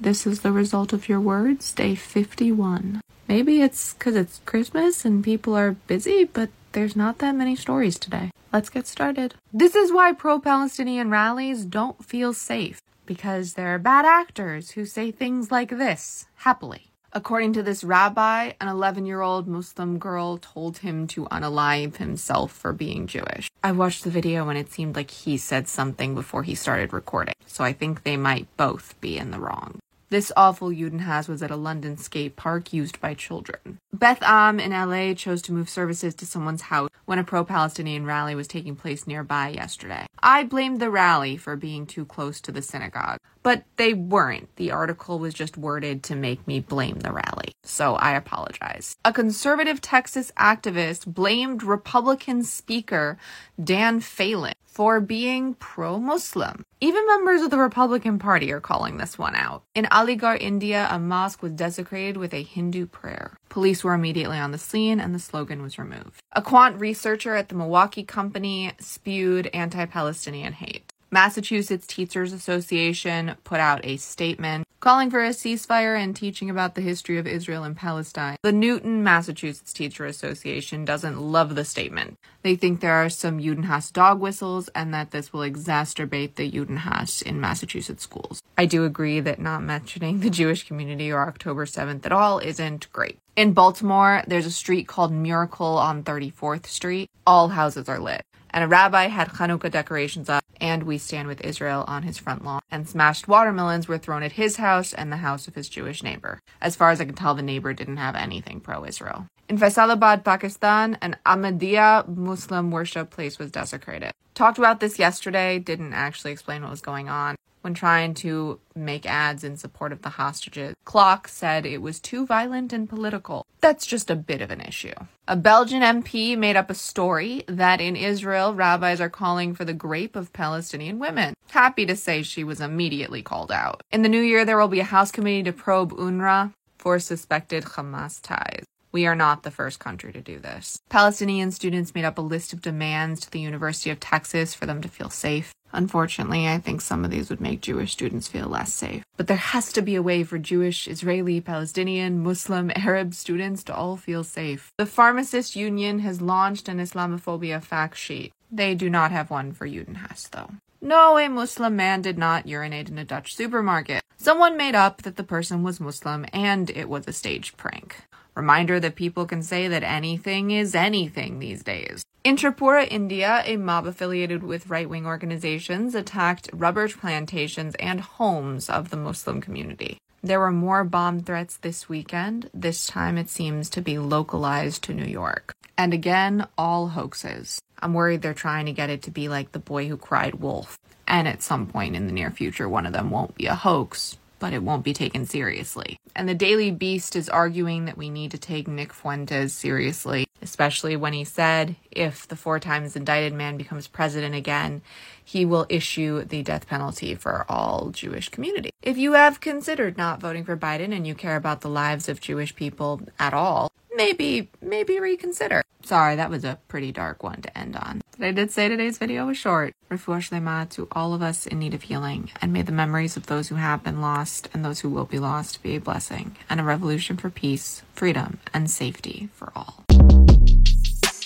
This is the result of your words, day 51. Maybe it's because it's Christmas and people are busy, but there's not that many stories today. Let's get started. This is why pro Palestinian rallies don't feel safe because there are bad actors who say things like this happily. According to this rabbi, an 11 year old Muslim girl told him to unalive himself for being Jewish. I watched the video and it seemed like he said something before he started recording, so I think they might both be in the wrong. This awful Judenhass was at a London skate park used by children. Beth Am in LA chose to move services to someone's house when a pro Palestinian rally was taking place nearby yesterday. I blamed the rally for being too close to the synagogue, but they weren't. The article was just worded to make me blame the rally, so I apologize. A conservative Texas activist blamed Republican Speaker Dade Phelan for being pro Muslim. Even members of the Republican Party are calling this one out. In Aligarh, India, a mosque was desecrated with a Hindu prayer. Police were immediately on the scene and the slogan was removed. A quant researcher at the Milwaukee company spewed anti Palestinian hate. Massachusetts Teachers Association put out a statement calling for a ceasefire and teaching about the history of Israel and Palestine. The Newton, Massachusetts Teacher Association doesn't love the statement. They think there are some Judenhass dog whistles and that this will exacerbate the Judenhass in Massachusetts schools. I do agree that not mentioning the Jewish community or October 7th at all isn't great. In Baltimore, there's a street called Miracle on 34th Street. All houses are lit and a rabbi had Hanukkah decorations up, and We Stand with Israel on his front lawn, and smashed watermelons were thrown at his house and the house of his Jewish neighbor. As far as I can tell, the neighbor didn't have anything pro Israel. In Faisalabad, Pakistan, an Ahmadiyya Muslim worship place was desecrated. Talked about this yesterday, didn't actually explain what was going on when trying to make ads in support of the hostages. Clock said it was too violent and political. That's just a bit of an issue. A Belgian MP made up a story that in Israel, rabbis are calling for the grape of Palestinian women. Happy to say she was immediately called out. In the new year, there will be a House committee to probe UNRWA for suspected Hamas ties. We are not the first country to do this. Palestinian students made up a list of demands to the University of Texas for them to feel safe. Unfortunately, I think some of these would make Jewish students feel less safe. But there has to be a way for Jewish, Israeli, Palestinian, Muslim, Arab students to all feel safe. The Pharmacist Union has launched an Islamophobia fact sheet. They do not have one for Judenhass, though. No, a Muslim man did not urinate in a Dutch supermarket. Someone made up that the person was Muslim and it was a staged prank. Reminder that people can say that anything is anything these days. In Tripura, India, a mob affiliated with right wing organizations attacked rubber plantations and homes of the Muslim community. There were more bomb threats this weekend. This time it seems to be localized to New York. And again, all hoaxes. I'm worried they're trying to get it to be like the boy who cried wolf. And at some point in the near future, one of them won't be a hoax, but it won't be taken seriously. And the Daily Beast is arguing that we need to take Nick Fuentes seriously, especially when he said if the four times indicted man becomes president again, he will issue the death penalty for all Jewish community. If you have considered not voting for Biden and you care about the lives of Jewish people at all, maybe, maybe reconsider. Sorry, that was a pretty dark one to end on. But I did say today's video was short. Refuah shlema to all of us in need of healing, and may the memories of those who have been lost and those who will be lost be a blessing, and a revolution for peace, freedom, and safety for all.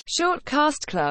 Short Cast Club